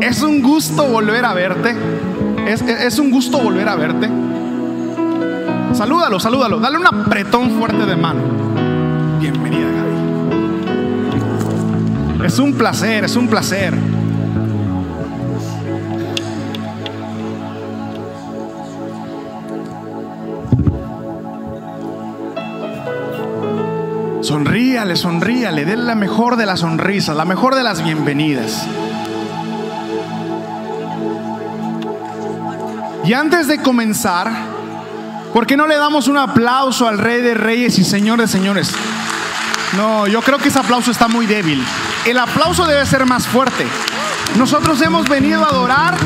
Es un gusto volver a verte. Es, un gusto volver a verte. Salúdalo, salúdalo. Dale un apretón fuerte de mano. Bienvenida, Gaby. Es un placer, es un placer. Sonríale, sonríale, denle la mejor de las sonrisas, la mejor de las bienvenidas. Y antes de comenzar, ¿por qué no le damos un aplauso al Rey de Reyes y Señor de Señores? No, yo creo que ese aplauso está muy débil. El aplauso debe ser más fuerte. Nosotros hemos venido a adorar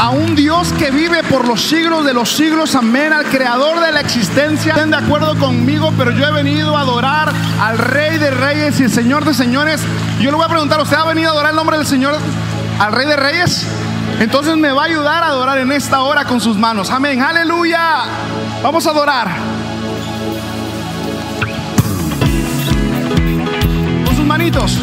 a un Dios que vive por los siglos de los siglos, amén, al creador de la existencia. Estén de acuerdo conmigo, pero yo he venido a adorar al Rey de Reyes y el Señor de Señores. Yo le voy a preguntar, ¿usted ha venido a adorar el nombre del Señor, al Rey de Reyes? Entonces me va a ayudar a adorar en esta hora con sus manos. Amén, aleluya. Vamos a adorar. Con sus manitos.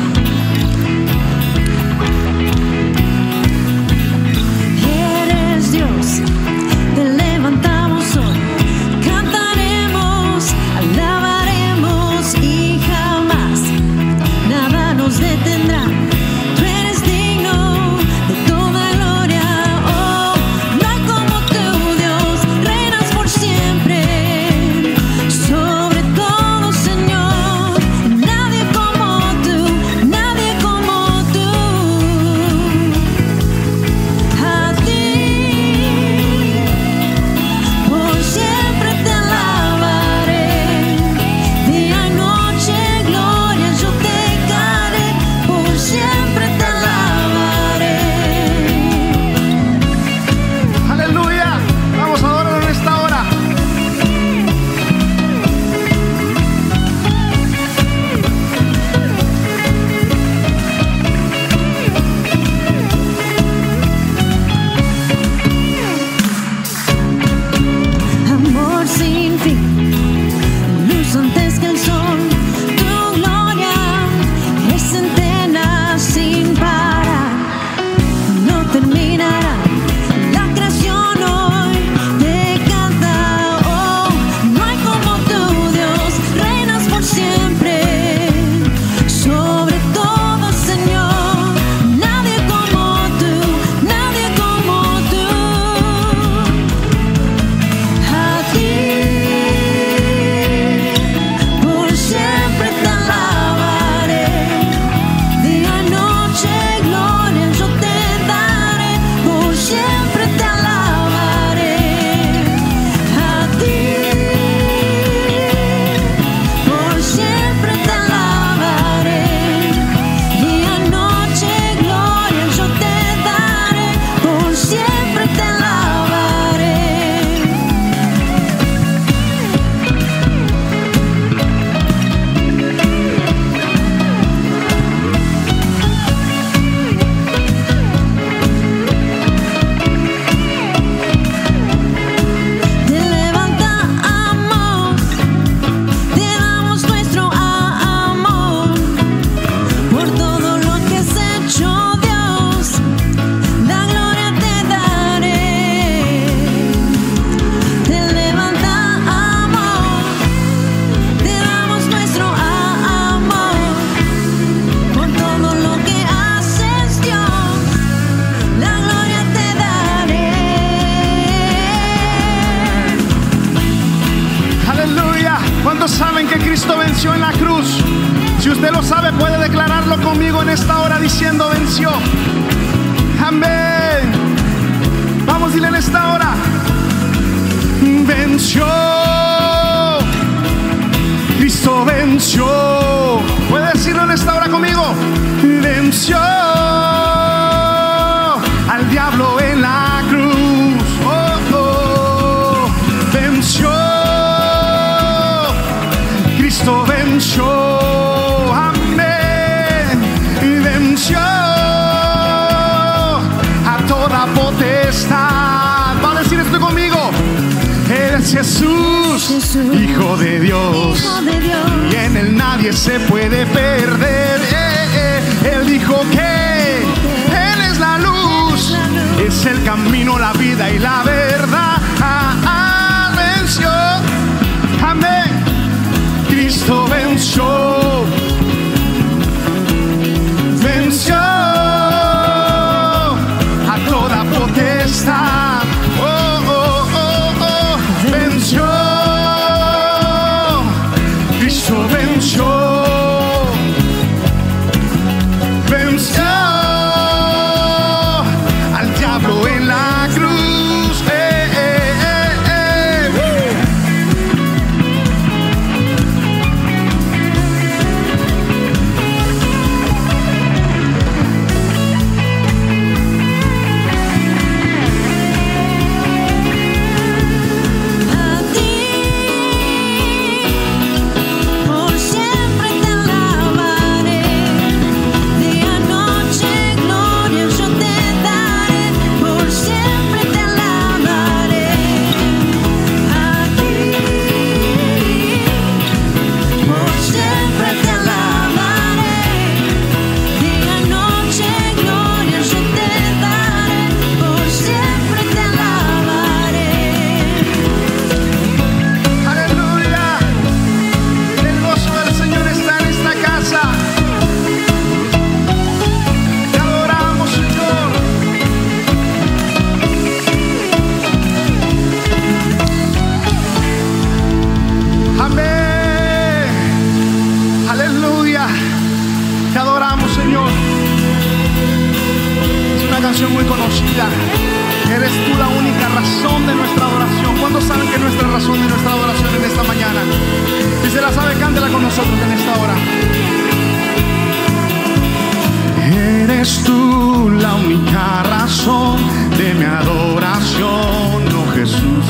Venció al diablo en la cruz. Oh, oh. Venció. Cristo venció. Amén. Y venció a toda potestad. Va a decir esto conmigo. Él es Jesús, Jesús, Hijo de Dios. Hijo de Dios. Y en él nadie se puede perder dijo que Él es la luz, es el camino, la vida y la verdad. Ah, ah venció, amén. Cristo venció. Canción muy conocida. Eres tú la única razón de nuestra adoración. ¿Cuántos saben que nuestra razón de nuestra adoración en esta mañana? Si se la sabe, cántela con nosotros en esta hora. Eres tú la única razón de mi adoración, oh Jesús.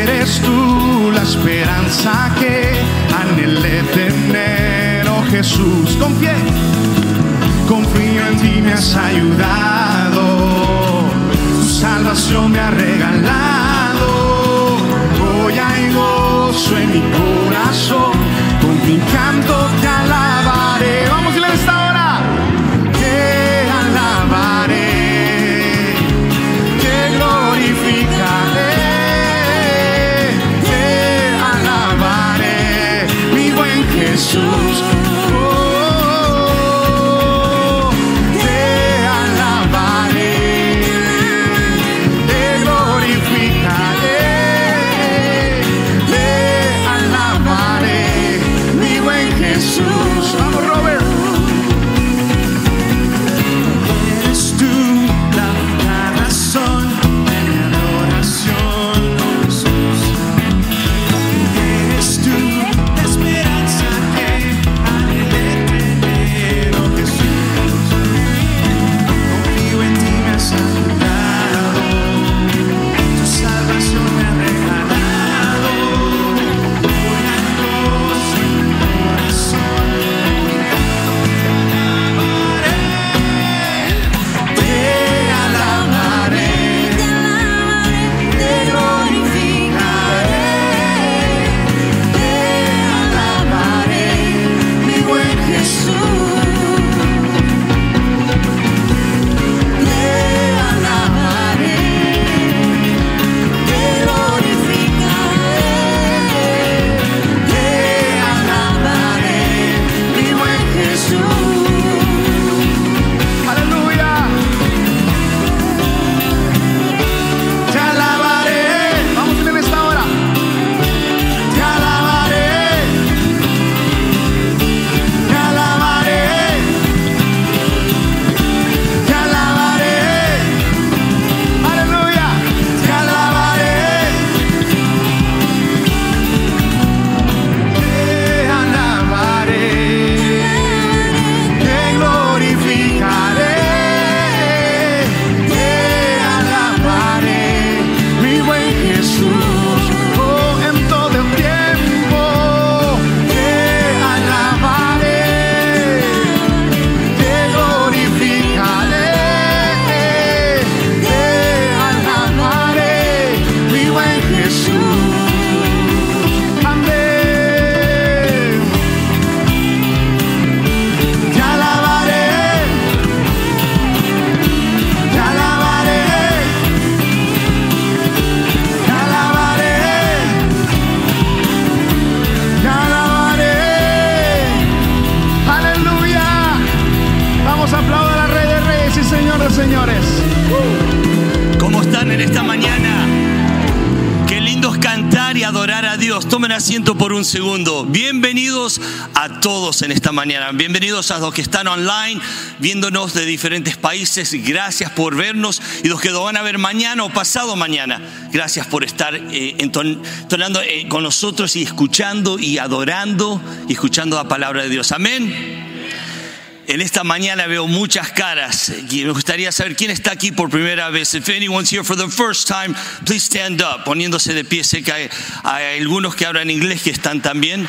Eres tú la esperanza que anhelé tener, oh Jesús. En ti, me has ayudado. Tu salvación me ha regalado. Hoy hay gozo en mi corazón. Con mi canto te alabaré. Vamos a esta hora. Te alabaré. Te glorificaré. Te alabaré. Mi buen Jesús. Bienvenidos a los que están online, viéndonos de diferentes países. Gracias por vernos. Y los que lo van a ver mañana o pasado mañana. Gracias por estar eh, enton- entonando eh, con nosotros y escuchando y adorando y escuchando la palabra de Dios. Amén. En esta mañana veo muchas caras y me gustaría saber quién está aquí por primera vez. If anyone's here for the first time, please stand up, poniéndose de pie. Sé que hay, hay algunos que hablan inglés que están también.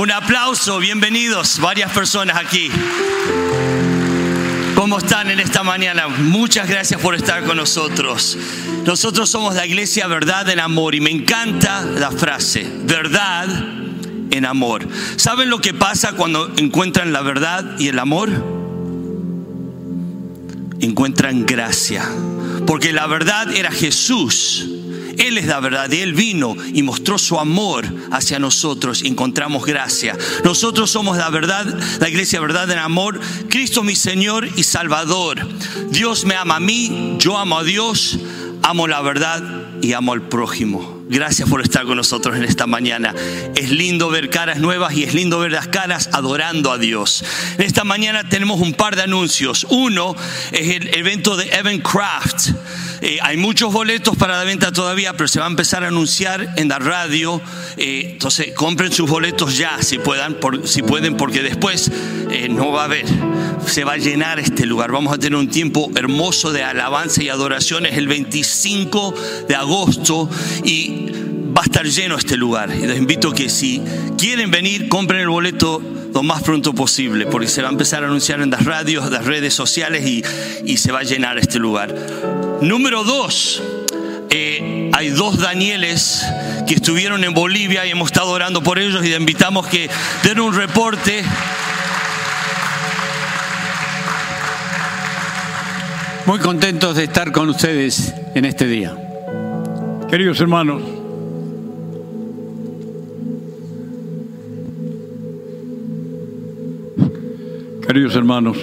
Un aplauso, bienvenidos, varias personas aquí. ¿Cómo están en esta mañana? Muchas gracias por estar con nosotros. Nosotros somos la iglesia Verdad en Amor y me encanta la frase, verdad en amor. ¿Saben lo que pasa cuando encuentran la verdad y el amor? Encuentran gracia. Porque la verdad era Jesús. Él es la verdad, Él vino y mostró su amor hacia nosotros encontramos gracia. Nosotros somos la verdad, la iglesia verdad en amor, Cristo mi Señor y Salvador. Dios me ama a mí, yo amo a Dios, amo la verdad y amo al prójimo. Gracias por estar con nosotros en esta mañana. Es lindo ver caras nuevas y es lindo ver las caras adorando a Dios. En esta mañana tenemos un par de anuncios. Uno es el evento de Evan Craft. Eh, hay muchos boletos para la venta todavía, pero se va a empezar a anunciar en la radio. Eh, entonces, compren sus boletos ya, si, puedan, si pueden, porque después eh, no va a haber. Se va a llenar este lugar. Vamos a tener un tiempo hermoso de alabanza y adoraciones el 25 de agosto y va a estar lleno este lugar. Y les invito que si quieren venir, compren el boleto lo más pronto posible, porque se va a empezar a anunciar en las radios, las redes sociales y, y se va a llenar este lugar. Número dos, eh, hay dos Danieles que estuvieron en Bolivia y hemos estado orando por ellos y les invitamos que den un reporte. Muy contentos de estar con ustedes en este día. Queridos hermanos, queridos hermanos,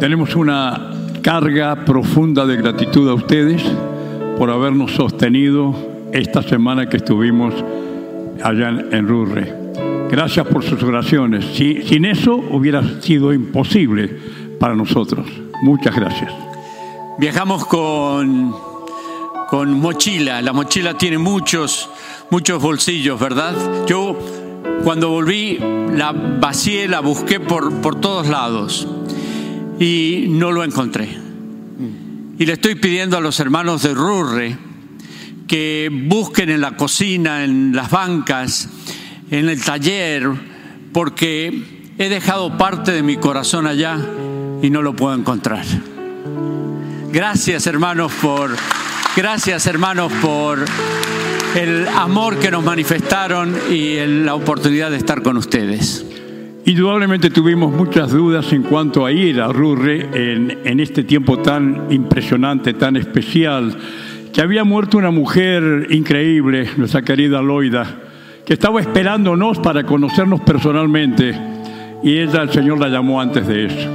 tenemos una carga profunda de gratitud a ustedes por habernos sostenido esta semana que estuvimos allá en, Rurre. Gracias por sus oraciones. Si- sin eso hubiera sido imposible para nosotros. Muchas gracias. Viajamos con, con mochila. La mochila tiene muchos, muchos bolsillos, ¿verdad? Yo cuando volví la vacié, la busqué por, por todos lados y no lo encontré. Y le estoy pidiendo a los hermanos de Rurre que busquen en la cocina, en las bancas, en el taller, porque he dejado parte de mi corazón allá y no lo puedo encontrar. Gracias hermanos por, gracias hermanos por el amor que nos manifestaron y la oportunidad de estar con ustedes. Indudablemente tuvimos muchas dudas en cuanto a ir a Rurre en, en este tiempo tan impresionante, tan especial, que había muerto una mujer increíble, nuestra querida Loida, que estaba esperándonos para conocernos personalmente y ella, el Señor la llamó antes de eso.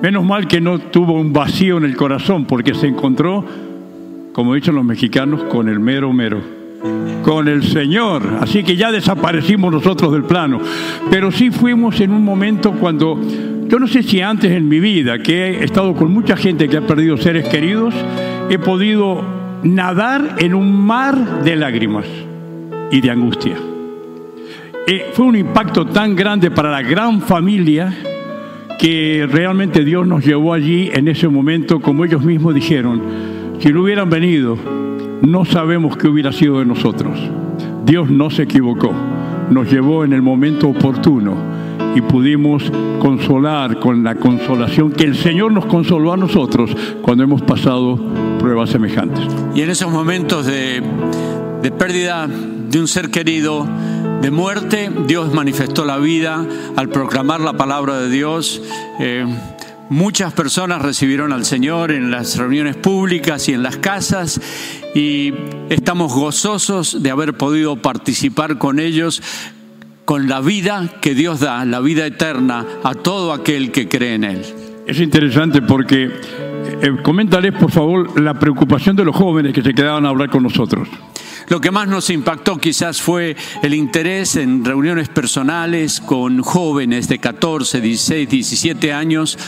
Menos mal que no tuvo un vacío en el corazón porque se encontró, como dicen los mexicanos, con el mero mero con el Señor. Así que ya desaparecimos nosotros del plano. Pero sí fuimos en un momento cuando, yo no sé si antes en mi vida, que he estado con mucha gente que ha perdido seres queridos, he podido nadar en un mar de lágrimas y de angustia. Eh, fue un impacto tan grande para la gran familia que realmente Dios nos llevó allí en ese momento, como ellos mismos dijeron, si no hubieran venido, no sabemos qué hubiera sido de nosotros. Dios no se equivocó, nos llevó en el momento oportuno y pudimos consolar con la consolación que el Señor nos consoló a nosotros cuando hemos pasado pruebas semejantes. Y en esos momentos de, de pérdida de un ser querido, de muerte, Dios manifestó la vida al proclamar la palabra de Dios. Eh, muchas personas recibieron al Señor en las reuniones públicas y en las casas y estamos gozosos de haber podido participar con ellos con la vida que Dios da, la vida eterna a todo aquel que cree en Él. Es interesante porque, eh, coméntales por favor la preocupación de los jóvenes que se quedaban a hablar con nosotros. Lo que más nos impactó quizás fue el interés en reuniones personales con jóvenes de 14, 16, 17 años,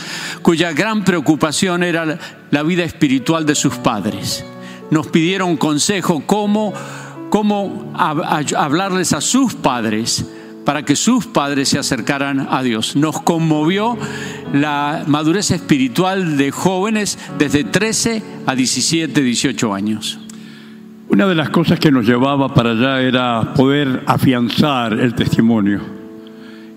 cuya gran preocupación era la- vida espiritual de sus padres. Nos pidieron consejo cómo, cómo hab- a- hablarles a sus padres para que sus padres se acercaran a Dios. Nos conmovió la madurez espiritual de jóvenes desde 13 a 17, 18 años. Una de las cosas que nos llevaba para allá era poder afianzar el testimonio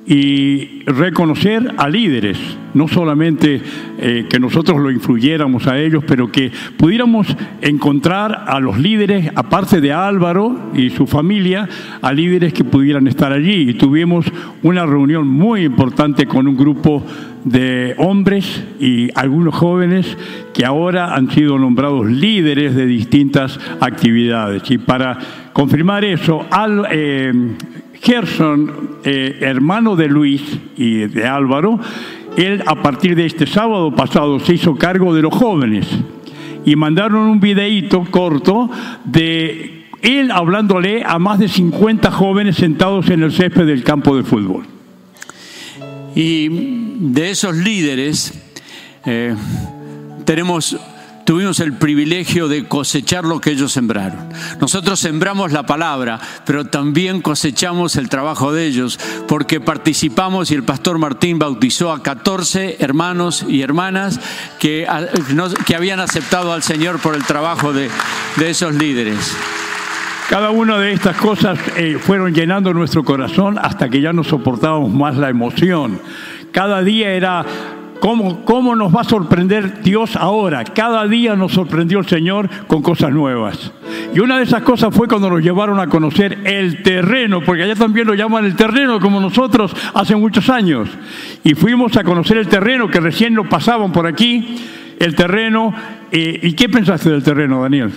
y reconocer a líderes, no solamente eh, que nosotros lo influyéramos a ellos, pero que pudiéramos encontrar a los líderes, aparte de Álvaro y su familia, a líderes que pudieran estar allí. Y tuvimos una reunión muy importante con un grupo de hombres y algunos jóvenes que ahora han sido nombrados líderes de distintas actividades. Y para confirmar eso, al, eh, Gerson, eh, hermano de Luis y de Álvaro, él a partir de este sábado pasado se hizo cargo de los jóvenes y mandaron un videíto corto de él hablándole a más de 50 jóvenes sentados en el césped del campo de fútbol. Y de esos líderes eh, tenemos, tuvimos el privilegio de cosechar lo que ellos sembraron. Nosotros sembramos la palabra, pero también cosechamos el trabajo de ellos, porque participamos y el pastor Martín bautizó a 14 hermanos y hermanas que, a- no- que habían aceptado al Señor por el trabajo de, de esos líderes. Cada una de estas cosas eh, fueron llenando nuestro corazón hasta que ya no soportábamos más la emoción. Cada día era, ¿cómo, ¿cómo nos va a sorprender Dios ahora? Cada día nos sorprendió el Señor con cosas nuevas. Y una de esas cosas fue cuando nos llevaron a conocer el terreno, porque allá también lo llaman el terreno como nosotros hace muchos años. Y fuimos a conocer el terreno que recién lo pasaban por aquí, el terreno. eh, ¿Y qué pensaste del terreno, Daniel?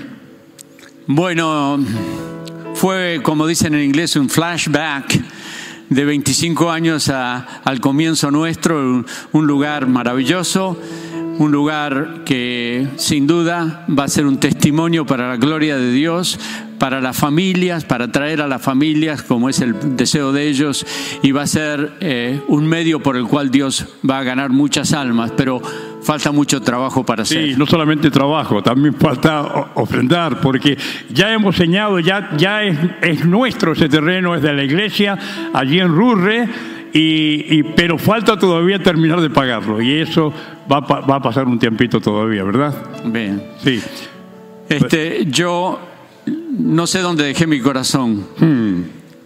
Bueno, fue, como dicen en inglés, un flashback de 25 años a- al comienzo nuestro, un, lugar maravilloso, un lugar que sin duda va a ser un testimonio para la gloria de Dios, para las familias, para traer a las familias como es el deseo de ellos y va a ser eh, un medio por el cual Dios va a ganar muchas almas, pero falta mucho trabajo para hacer. Sí, no solamente trabajo, también falta ofrendar, porque ya hemos señalado, ya, ya es, es nuestro ese terreno, es de la iglesia, allí en Rurre, y, y- pero falta todavía terminar de pagarlo, y eso va, a pa- va a pasar un tiempito todavía, ¿verdad? Bien. Sí. Este, yo no sé dónde dejé mi corazón,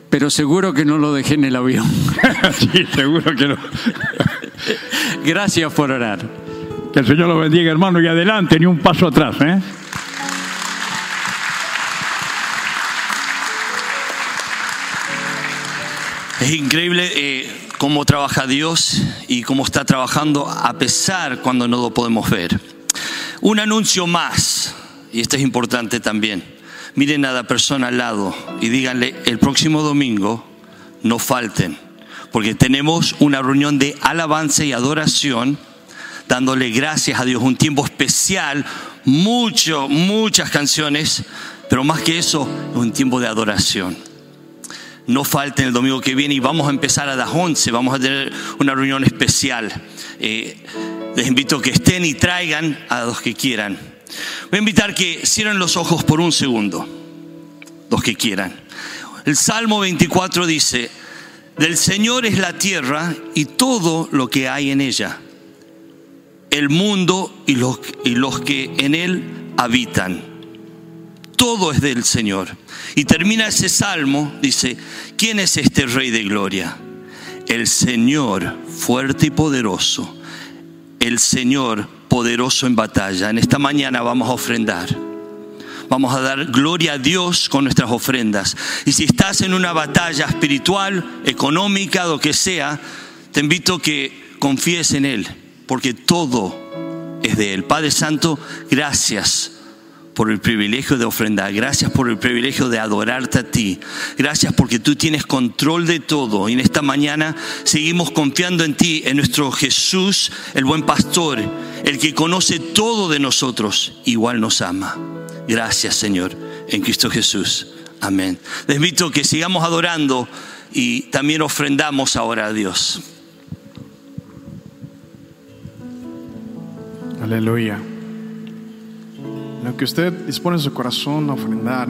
pero seguro que no lo dejé en el avión. sí, seguro que no. Gracias por orar. Que el Señor lo bendiga, hermano, y adelante, ni un paso atrás, ¿eh? Es increíble eh, cómo trabaja Dios y cómo está trabajando a pesar cuando no lo podemos ver. Un anuncio más, y esto es importante también. Miren a la persona al lado y díganle, el próximo domingo no falten, porque tenemos una reunión de alabanza y adoración, dándole gracias a Dios, un tiempo especial, mucho, muchas canciones, pero más que eso, es un tiempo de adoración no falten el domingo que viene y vamos a empezar a las 11, vamos a tener una reunión especial. Eh, les invito que estén y traigan a los que quieran. Voy a invitar que cierren los ojos por un segundo, los que quieran. El Salmo 24 dice, del Señor es la tierra y todo lo que hay en ella, el mundo y los, y los que en él habitan todo es del Señor. Y termina ese salmo, dice, ¿quién es este Rey de Gloria? El Señor fuerte y poderoso, el Señor poderoso en batalla. En esta mañana vamos a ofrendar. Vamos a dar gloria a Dios con nuestras ofrendas. Y si estás en una batalla espiritual, económica, lo que sea, te invito a que confíes en Él, porque todo es de Él. Padre Santo, gracias por el privilegio de ofrendar. Gracias por el privilegio de adorarte a ti. Gracias porque tú tienes control de todo. Y en esta mañana seguimos confiando en ti, en nuestro Jesús, el buen pastor, el que conoce todo de nosotros, igual nos ama. Gracias, Señor, en Cristo Jesús. Amén. Les invito que sigamos adorando y también ofrendamos ahora a Dios. Aleluya. Lo que usted dispone su corazón a ofrendar,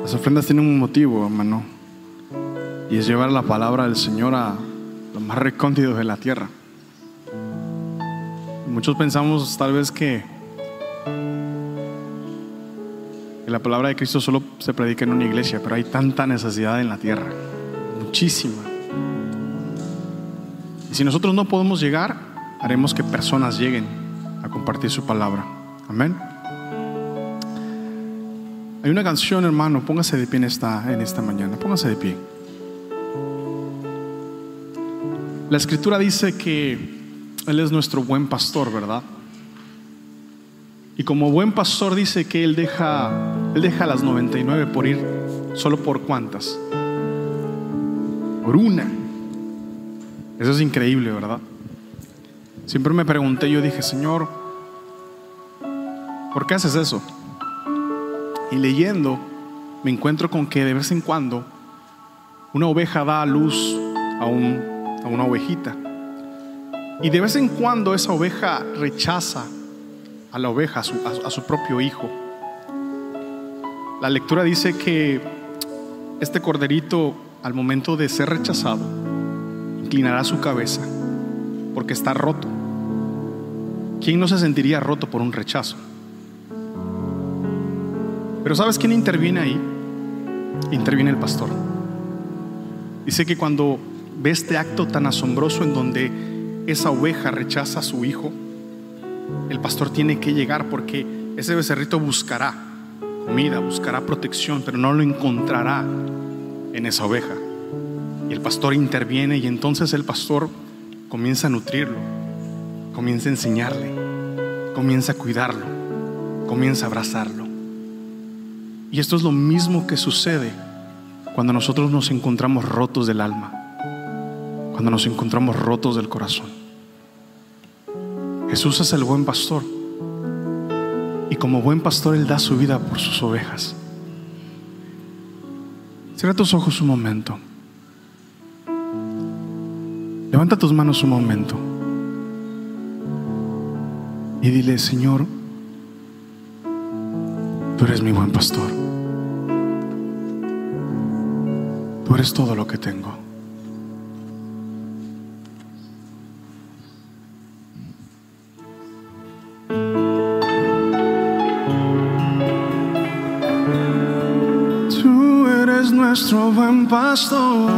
las ofrendas tienen un motivo, hermano, y es llevar la palabra del Señor a los más recónditos de la tierra. Muchos pensamos tal vez que, que la palabra de Cristo solo se predica en una iglesia, pero hay tanta necesidad en la tierra, muchísima. Y si nosotros no podemos llegar, haremos que personas lleguen a compartir su palabra. Amén. Hay una canción, hermano, póngase de pie en esta, mañana, póngase de pie. La escritura dice que Él es nuestro buen pastor, ¿verdad? Y como buen pastor dice que Él deja, Él deja las 99 por ir solo por cuántas? Por una. Eso es increíble, ¿verdad? Siempre me pregunté, yo dije, Señor, ¿por qué haces eso? Y leyendo, me encuentro con que de vez en cuando una oveja da a luz a, un, a una ovejita. Y de vez en cuando esa oveja rechaza a la oveja, a su, a su propio hijo. La lectura dice que este corderito, al momento de ser rechazado, inclinará su cabeza porque está roto. ¿Quién no se sentiría roto por un rechazo? Pero ¿sabes quién interviene ahí? Interviene el pastor. Dice que cuando ve este acto tan asombroso en donde esa oveja rechaza a su hijo, el pastor tiene que llegar porque ese becerrito buscará comida, buscará protección, pero no lo encontrará en esa oveja. Y el pastor interviene y entonces el pastor comienza a nutrirlo, comienza a enseñarle, comienza a cuidarlo, comienza a abrazarlo. Y esto es lo mismo que sucede cuando nosotros nos encontramos rotos del alma, cuando nos encontramos rotos del corazón. Jesús es el buen pastor y como buen pastor Él da su vida por sus ovejas. Cierra tus ojos un momento. Levanta tus manos un momento. Y dile, Señor, tú eres mi buen pastor. Tú eres todo lo que tengo. Tú eres nuestro buen pastor.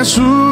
Jesús,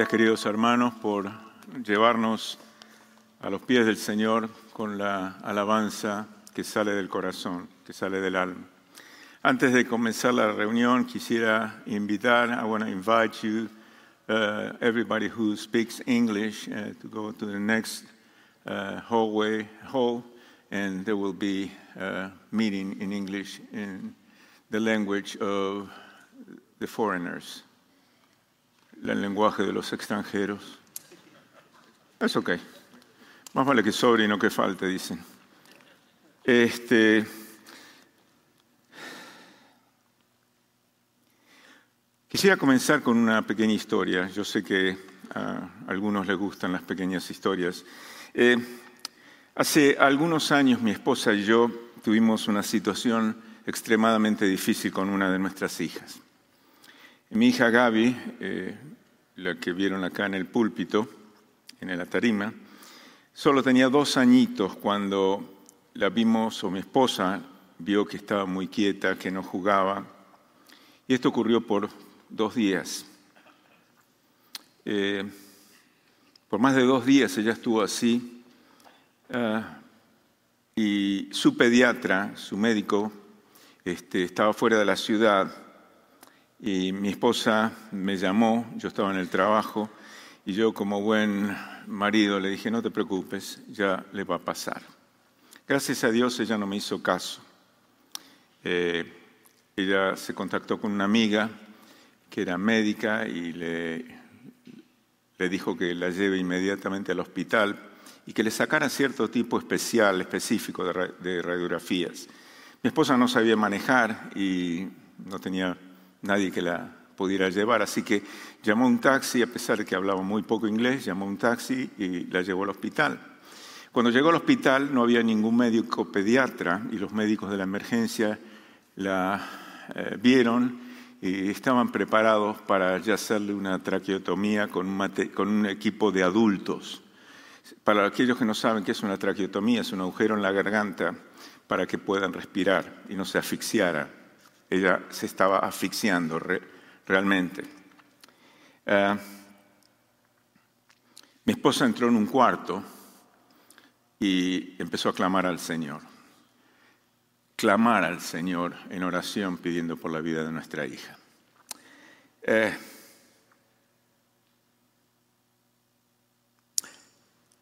Gracias, queridos hermanos, por llevarnos a los pies del Señor con la alabanza que sale del corazón, que sale del alma. Antes de comenzar la reunión, quisiera invitar, I want to invite you, uh, everybody who speaks English, uh, to go to the next uh, hallway, hall, and there will be a meeting in English in the language of the foreigners el lenguaje de los extranjeros. Es ok. Más vale que sobre y no que falte, dicen. Este, quisiera comenzar con una pequeña historia. Yo sé que a algunos les gustan las pequeñas historias. Eh, hace algunos años mi esposa y yo tuvimos una situación extremadamente difícil con una de nuestras hijas. Mi hija Gaby eh, la que vieron acá en el púlpito, en la tarima, solo tenía dos añitos cuando la vimos, o mi esposa vio que estaba muy quieta, que no jugaba. Y esto ocurrió por dos días. Eh, por más de dos días ella estuvo así. ah, y su pediatra, su médico, este, estaba fuera de la ciudad. Y mi esposa me llamó, yo estaba en el trabajo, y yo como buen marido le dije, no te preocupes, ya le va a pasar. Gracias a Dios ella no me hizo caso. Eh, ella se contactó con una amiga que era médica y le, dijo que la lleve inmediatamente al hospital y que le sacara cierto tipo especial, específico de, de radiografías. Mi esposa no sabía manejar y no tenía nadie que la pudiera llevar, así que llamó un taxi, a pesar de que hablaba muy poco inglés, llamó un taxi y la llevó al hospital. Cuando llegó al hospital no había ningún médico pediatra y los médicos de la emergencia la eh, vieron y estaban preparados para ya hacerle una traqueotomía con un, con un equipo de adultos. Para aquellos que no saben qué es una traqueotomía, es un agujero en la garganta para que puedan respirar y no se asfixiara. Ella se estaba asfixiando re- realmente. Ah, mi esposa entró en un cuarto y empezó a clamar al Señor. Clamar al Señor en oración pidiendo por la vida de nuestra hija. Eh,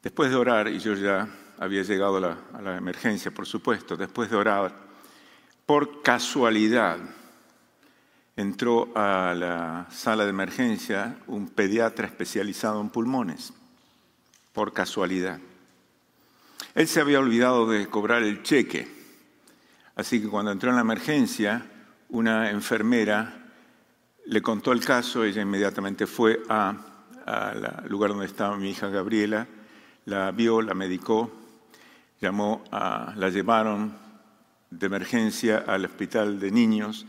después de orar, y yo ya había llegado a la emergencia, por supuesto, después de orar, por casualidad entró a la sala de emergencia un pediatra especializado en pulmones, por casualidad. Él se había olvidado de cobrar el cheque, así que cuando entró en la emergencia, una enfermera le contó el caso, ella inmediatamente fue a- al lugar donde estaba mi hija Gabriela, la vio, la medicó, llamó a, la llevaron de emergencia al hospital de niños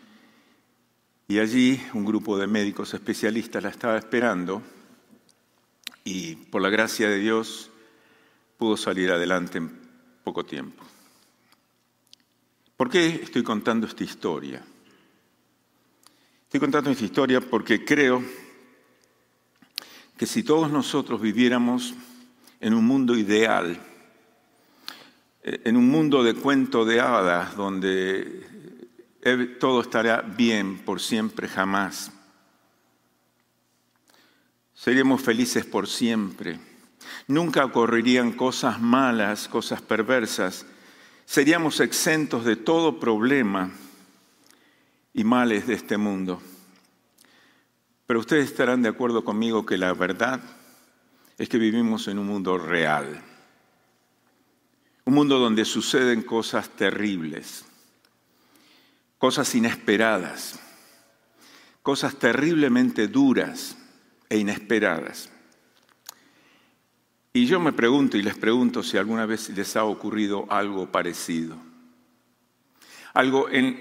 y allí un grupo de médicos especialistas la estaba esperando y por la gracia de Dios pudo salir adelante en poco tiempo. ¿Por qué estoy contando esta historia? Estoy contando esta historia porque creo que si todos nosotros viviéramos en un mundo ideal, en un mundo de cuento de hadas, donde todo estará bien por siempre, jamás, seríamos felices por siempre. Nunca ocurrirían cosas malas, cosas perversas. Seríamos exentos de todo problema y males de este mundo. Pero ustedes estarán de acuerdo conmigo que la verdad es que vivimos en un mundo real. Un mundo donde suceden cosas terribles, cosas inesperadas, cosas terriblemente duras e inesperadas. Y yo me pregunto y les pregunto si alguna vez les ha ocurrido algo parecido. Algo en,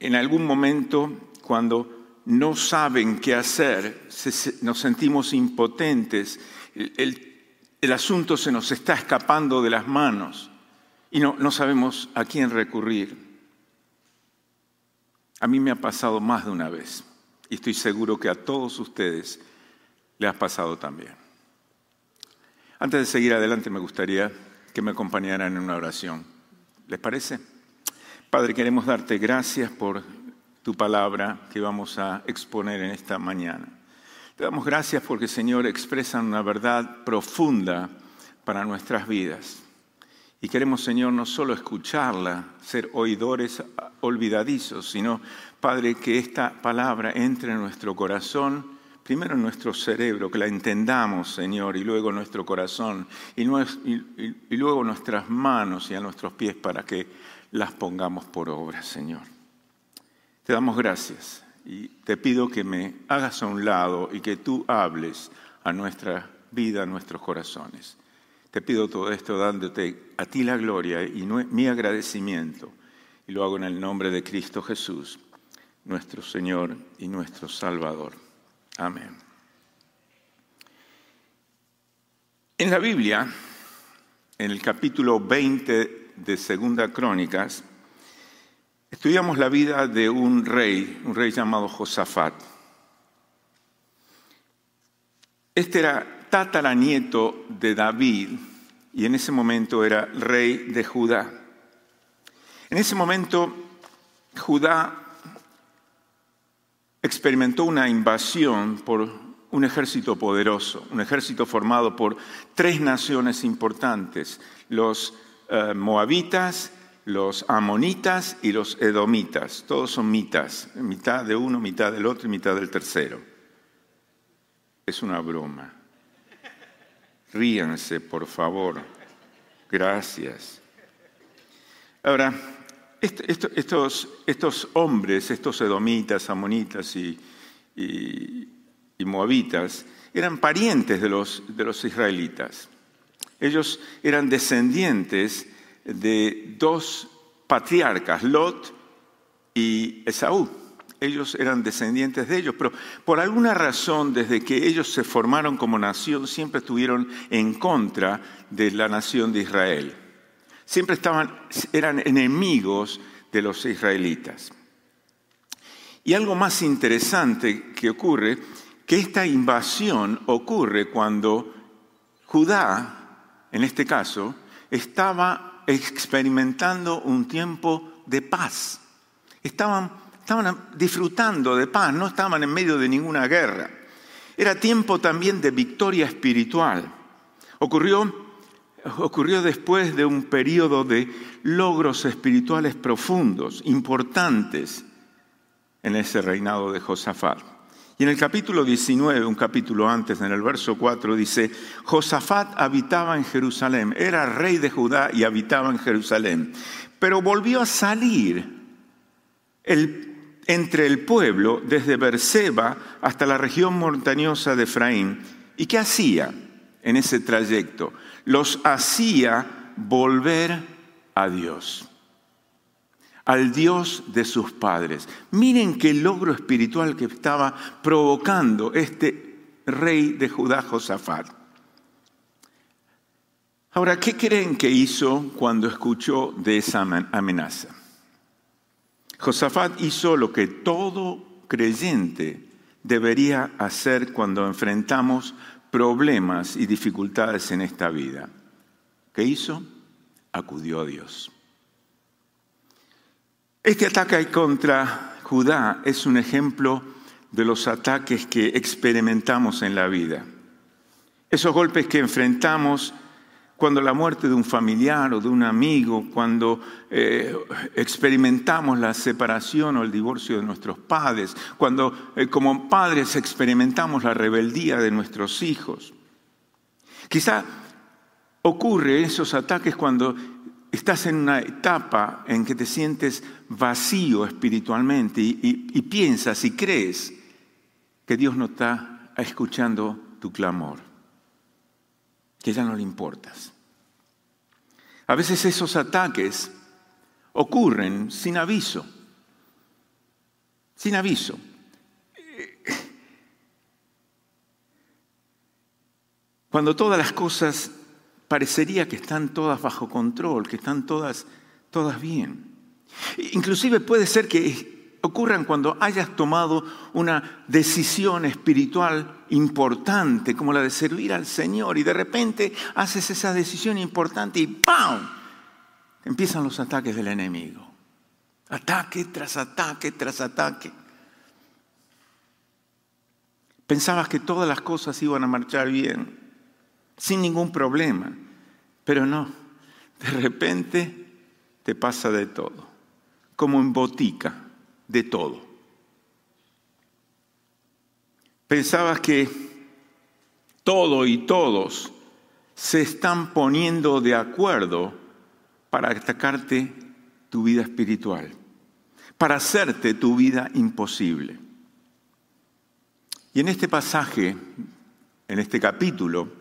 en- algún momento cuando no saben qué hacer, se- nos sentimos impotentes, el, el- el asunto se nos está escapando de las manos y no, no sabemos a quién recurrir. A mí me ha pasado más de una vez y estoy seguro que a todos ustedes le ha pasado también. Antes de seguir adelante, me gustaría que me acompañaran en una oración. ¿Les parece? Padre, queremos darte gracias por tu palabra que vamos a exponer en esta mañana. Te damos gracias porque, Señor, expresan una verdad profunda para nuestras vidas. Y queremos, Señor, no solo escucharla, ser oidores olvidadizos, sino, Padre, que esta palabra entre en nuestro corazón, primero en nuestro cerebro, que la entendamos, Señor, y luego en nuestro corazón, y, y luego en nuestras manos y a nuestros pies para que las pongamos por obra, Señor. Te damos gracias Y te pido que me hagas a un lado y que tú hables a nuestra vida, a nuestros corazones. Te pido todo esto dándote a ti la gloria y mi agradecimiento. Y lo hago en el nombre de Cristo Jesús, nuestro Señor y nuestro Salvador. Amén. En la Biblia, en el capítulo 20 de Segunda Crónicas, estudiamos la vida de un rey, un rey llamado Josafat. Este era tataranieto de David y en ese momento era rey de Judá. En ese momento Judá experimentó una invasión por un ejército poderoso, un ejército formado por tres naciones importantes, los eh, moabitas, los amonitas y los edomitas. Todos son mitas, mitad de uno, mitad del otro y mitad del tercero. Es una broma. Ríanse, por favor. Gracias. Ahora, est- esto- estos, hombres, estos edomitas, amonitas y, y- y moabitas, eran parientes de los, de los israelitas. Ellos eran descendientes de dos patriarcas, Lot y Esaú. Ellos eran descendientes de ellos, pero por alguna razón, desde que ellos se formaron como nación, siempre estuvieron en contra de la nación de Israel. Siempre estaban, eran enemigos de los israelitas. Y algo más interesante que ocurre, que esta invasión ocurre cuando Judá, en este caso, estaba experimentando un tiempo de paz. Estaban, disfrutando de paz, no estaban en medio de ninguna guerra. Era tiempo también de victoria espiritual. Ocurrió, ocurrió después de un periodo de logros espirituales profundos, importantes, en ese reinado de Josafat. Y en el capítulo 19, un capítulo antes, en el verso 4, dice, Josafat habitaba en Jerusalén, era rey de Judá y habitaba en Jerusalén, pero volvió a salir entre el pueblo desde Berseba hasta la región montañosa de Efraín. ¿Y qué hacía en ese trayecto? Los hacía volver a Dios al Dios de sus padres. Miren qué logro espiritual que estaba provocando este rey de Judá, Josafat. Ahora, ¿qué creen que hizo cuando escuchó de esa amen- amenaza? Josafat hizo lo que todo creyente debería hacer cuando enfrentamos problemas y dificultades en esta vida. ¿Qué hizo? Acudió a Dios. Este ataque contra Judá es un ejemplo de los ataques que experimentamos en la vida. Esos golpes que enfrentamos cuando la muerte de un familiar o de un amigo, cuando eh, experimentamos la separación o el divorcio de nuestros padres, cuando eh, como padres experimentamos la rebeldía de nuestros hijos. Quizá ocurre esos ataques cuando estás en una etapa en que te sientes vacío espiritualmente y, piensas y crees que Dios no está escuchando tu clamor, que ya no le importas. A veces esos ataques ocurren sin aviso, sin aviso. Cuando todas las cosas parecería que están todas bajo control, que están todas, todas bien. Inclusive puede ser que ocurran cuando hayas tomado una decisión espiritual importante, como la de servir al Señor, y de repente haces esa decisión importante y ¡pam! Empiezan los ataques del enemigo. Ataque tras ataque tras ataque. Pensabas que todas las cosas iban a marchar bien, sin ningún problema, pero no. De repente te pasa de todo, como en botica, de todo. Pensabas que todo y todos se están poniendo de acuerdo para atacarte tu vida espiritual, para hacerte tu vida imposible. Y en este pasaje, en este capítulo,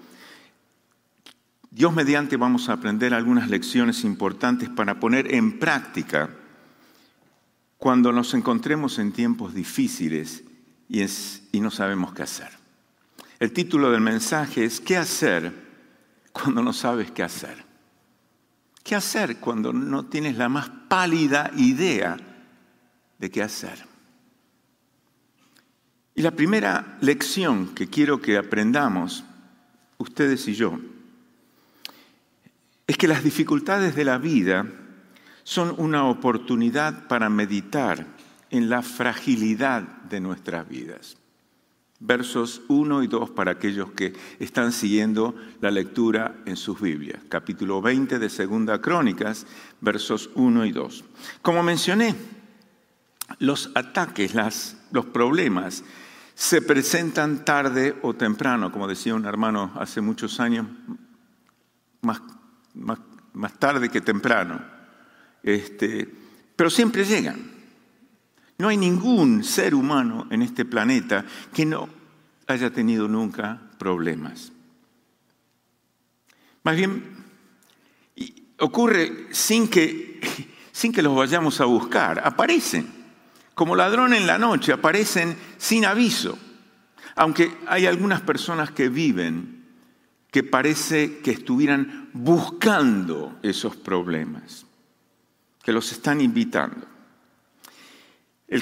Dios mediante vamos a aprender algunas lecciones importantes para poner en práctica cuando nos encontremos en tiempos difíciles y, no sabemos qué hacer. El título del mensaje es ¿Qué hacer cuando no sabes qué hacer? ¿Qué hacer cuando no tienes la más pálida idea de qué hacer? Y la primera lección que quiero que aprendamos, ustedes y yo, es que las dificultades de la vida son una oportunidad para meditar en la fragilidad de nuestras vidas. Versos 1 y 2 para aquellos que están siguiendo la lectura en sus Biblias. Capítulo 20 de Segunda Crónicas, versos 1 y 2. Como mencioné, los ataques, los problemas se presentan tarde o temprano, como decía un hermano hace muchos años, más, más- tarde que temprano. Este, pero siempre llegan. No hay ningún ser humano en este planeta que no haya tenido nunca problemas. Más bien, ocurre sin que, sin que los vayamos a buscar, aparecen. Como ladrón en la noche, aparecen sin aviso. Aunque hay algunas personas que viven que parece que estuvieran buscando esos problemas, que los están invitando. El,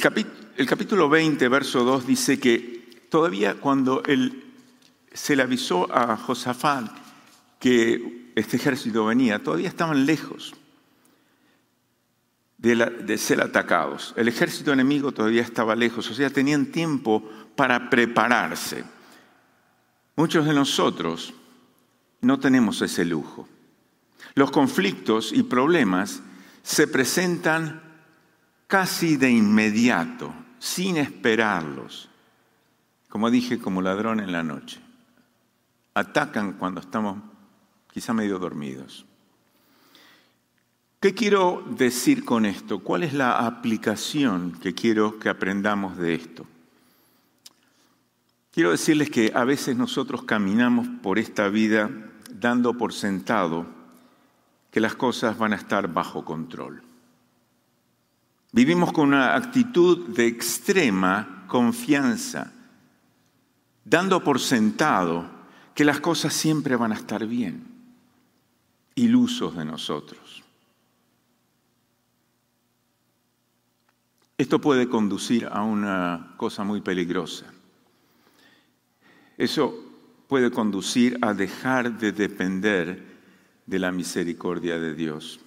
capítulo 20, verso 2 dice que todavía cuando se le avisó a Josafat que este ejército venía, todavía estaban lejos de ser atacados. El ejército enemigo todavía estaba lejos, o sea, tenían tiempo para prepararse. Muchos de nosotros no tenemos ese lujo. Los conflictos y problemas se presentan casi de inmediato, sin esperarlos. Como dije, como ladrón en la noche. Atacan cuando estamos quizá medio dormidos. ¿Qué quiero decir con esto? ¿Cuál es la aplicación que quiero que aprendamos de esto? Quiero decirles que a veces nosotros caminamos por esta vida dando por sentado que las cosas van a estar bajo control. Vivimos con una actitud de extrema confianza, dando por sentado que las cosas siempre van a estar bien, ilusos de nosotros. Esto puede conducir a una cosa muy peligrosa. Eso puede conducir a dejar de depender de la misericordia de Dios.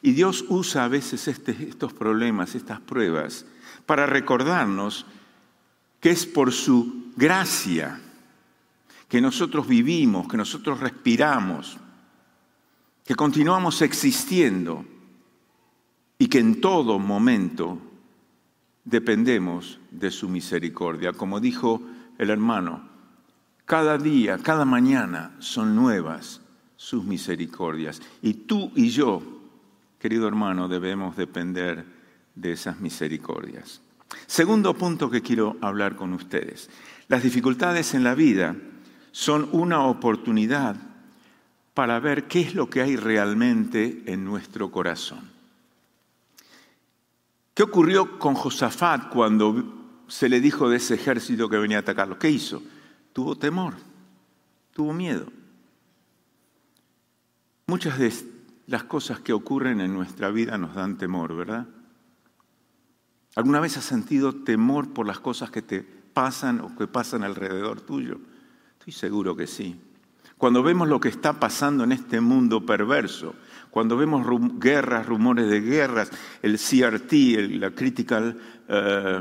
Y Dios usa a veces este- estos problemas, estas pruebas, para recordarnos que es por su gracia que nosotros vivimos, que nosotros respiramos, que continuamos existiendo y que en todo momento dependemos de su misericordia. Como dijo el hermano, cada día, cada mañana son nuevas sus misericordias. Y tú y yo, querido hermano, debemos depender de esas misericordias. Segundo punto que quiero hablar con ustedes. Las dificultades en la vida son una oportunidad para ver qué es lo que hay realmente en nuestro corazón. ¿Qué ocurrió con Josafat cuando se le dijo de ese ejército que venía a atacarlo? ¿Qué hizo? Tuvo temor, tuvo miedo. Muchas de las cosas que ocurren en nuestra vida nos dan temor, ¿verdad? ¿Alguna vez has sentido temor por las cosas que te pasan o que pasan alrededor tuyo? Estoy seguro que sí. Cuando vemos lo que está pasando en este mundo perverso, cuando vemos guerras, rumores de guerras, el CRT, la Critical eh,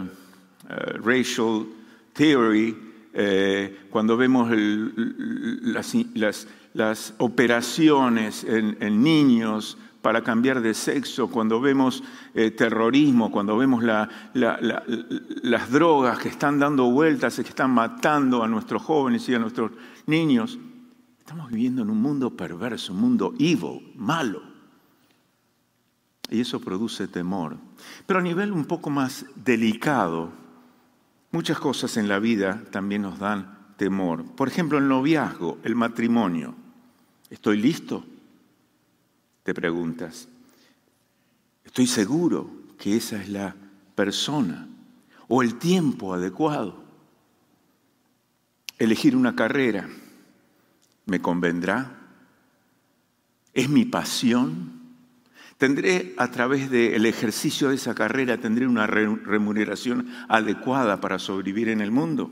eh, Racial Theory, eh, cuando vemos las, operaciones en, niños para cambiar de sexo, cuando vemos eh, terrorismo, cuando vemos la- la- la- las drogas que están dando vueltas y que están matando a nuestros jóvenes y a nuestros niños, estamos viviendo en un mundo perverso, un mundo evil, malo. Y eso produce temor. Pero a nivel un poco más delicado, Muchas cosas en la vida también nos dan temor. Por ejemplo, el noviazgo, el matrimonio. ¿Estoy listo? Te preguntas. ¿Estoy seguro que esa es la persona o el tiempo adecuado? Elegir una carrera, ¿me convendrá? ¿Es mi pasión? ¿Tendré a través del ejercicio de esa carrera, tendré una remuneración adecuada para sobrevivir en el mundo?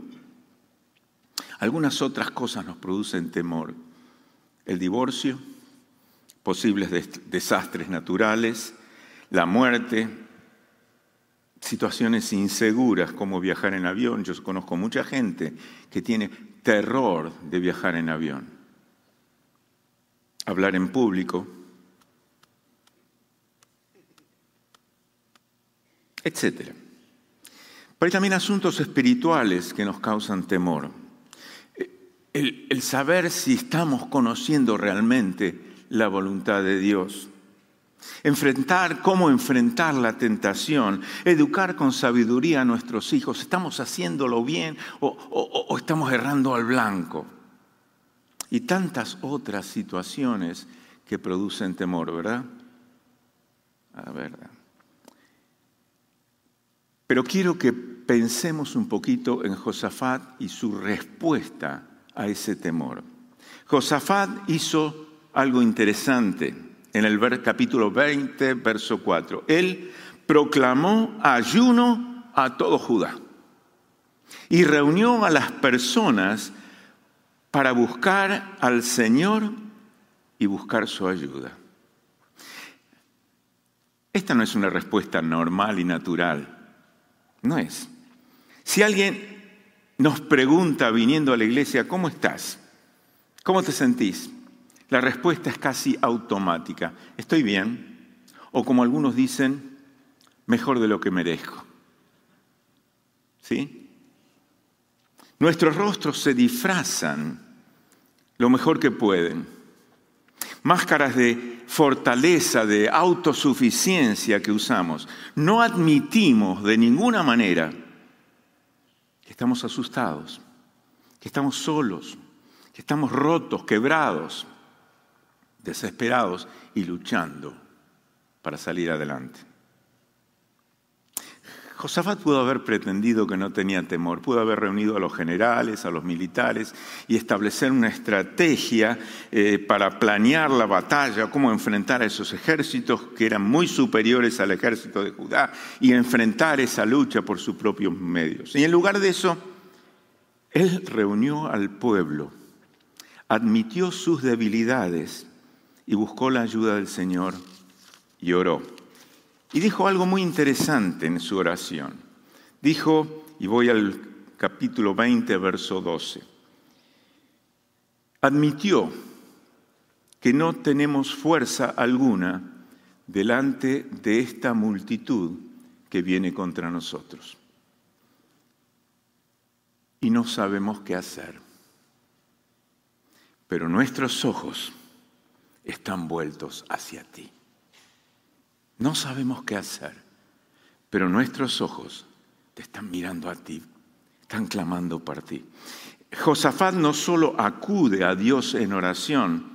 Algunas otras cosas nos producen temor. El divorcio, posibles desastres naturales, la muerte, situaciones inseguras como viajar en avión. Yo conozco mucha gente que tiene terror de viajar en avión. Hablar en público, etc. Pero hay también asuntos espirituales que nos causan temor. El, saber si estamos conociendo realmente la voluntad de Dios. Enfrentar, cómo enfrentar la tentación, educar con sabiduría a nuestros hijos. ¿Estamos haciéndolo bien o estamos errando al blanco? Y tantas otras situaciones que producen temor, ¿verdad? A ver. Pero quiero que pensemos un poquito en Josafat y su respuesta a ese temor. Josafat hizo algo interesante en el capítulo 20, verso 4. Él proclamó ayuno a todo Judá y reunió a las personas para buscar al Señor y buscar su ayuda. Esta no es una respuesta normal y natural, no es. Si alguien nos pregunta viniendo a la iglesia, ¿cómo estás? ¿Cómo te sentís? La respuesta es casi automática. Estoy bien. O como algunos dicen, mejor de lo que merezco. ¿Sí? Nuestros rostros se disfrazan lo mejor que pueden. Máscaras de fortaleza, de autosuficiencia que usamos. No admitimos de ninguna manera que estamos asustados, que estamos solos, que estamos rotos, quebrados desesperados y luchando para salir adelante. Josafat pudo haber pretendido que no tenía temor, pudo haber reunido a los generales, a los militares y establecer una estrategia eh, para planear la batalla, cómo enfrentar a esos ejércitos que eran muy superiores al ejército de Judá y enfrentar esa lucha por sus propios medios. Y en lugar de eso, él reunió al pueblo, admitió sus debilidades y buscó la ayuda del Señor y oró. Y dijo algo muy interesante en su oración. Dijo, y voy al capítulo 20, verso 12, admitió que no tenemos fuerza alguna delante de esta multitud que viene contra nosotros. Y no sabemos qué hacer. Pero nuestros ojos están vueltos hacia ti. No sabemos qué hacer, pero nuestros ojos te están mirando a ti, están clamando por ti. Josafat no solo acude a Dios en oración,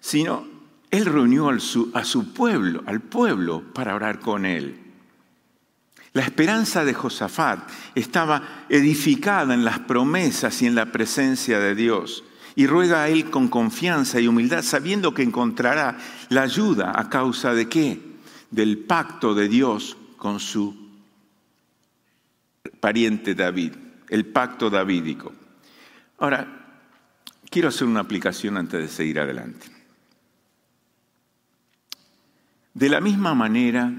sino él reunió a su pueblo, al pueblo, para orar con él. La esperanza de Josafat estaba edificada en las promesas y en la presencia de Dios y ruega a Él con confianza y humildad, sabiendo que encontrará la ayuda a causa de qué? Del pacto de Dios con su pariente David, el pacto davídico. Ahora, quiero hacer una aplicación antes de seguir adelante. De la misma manera,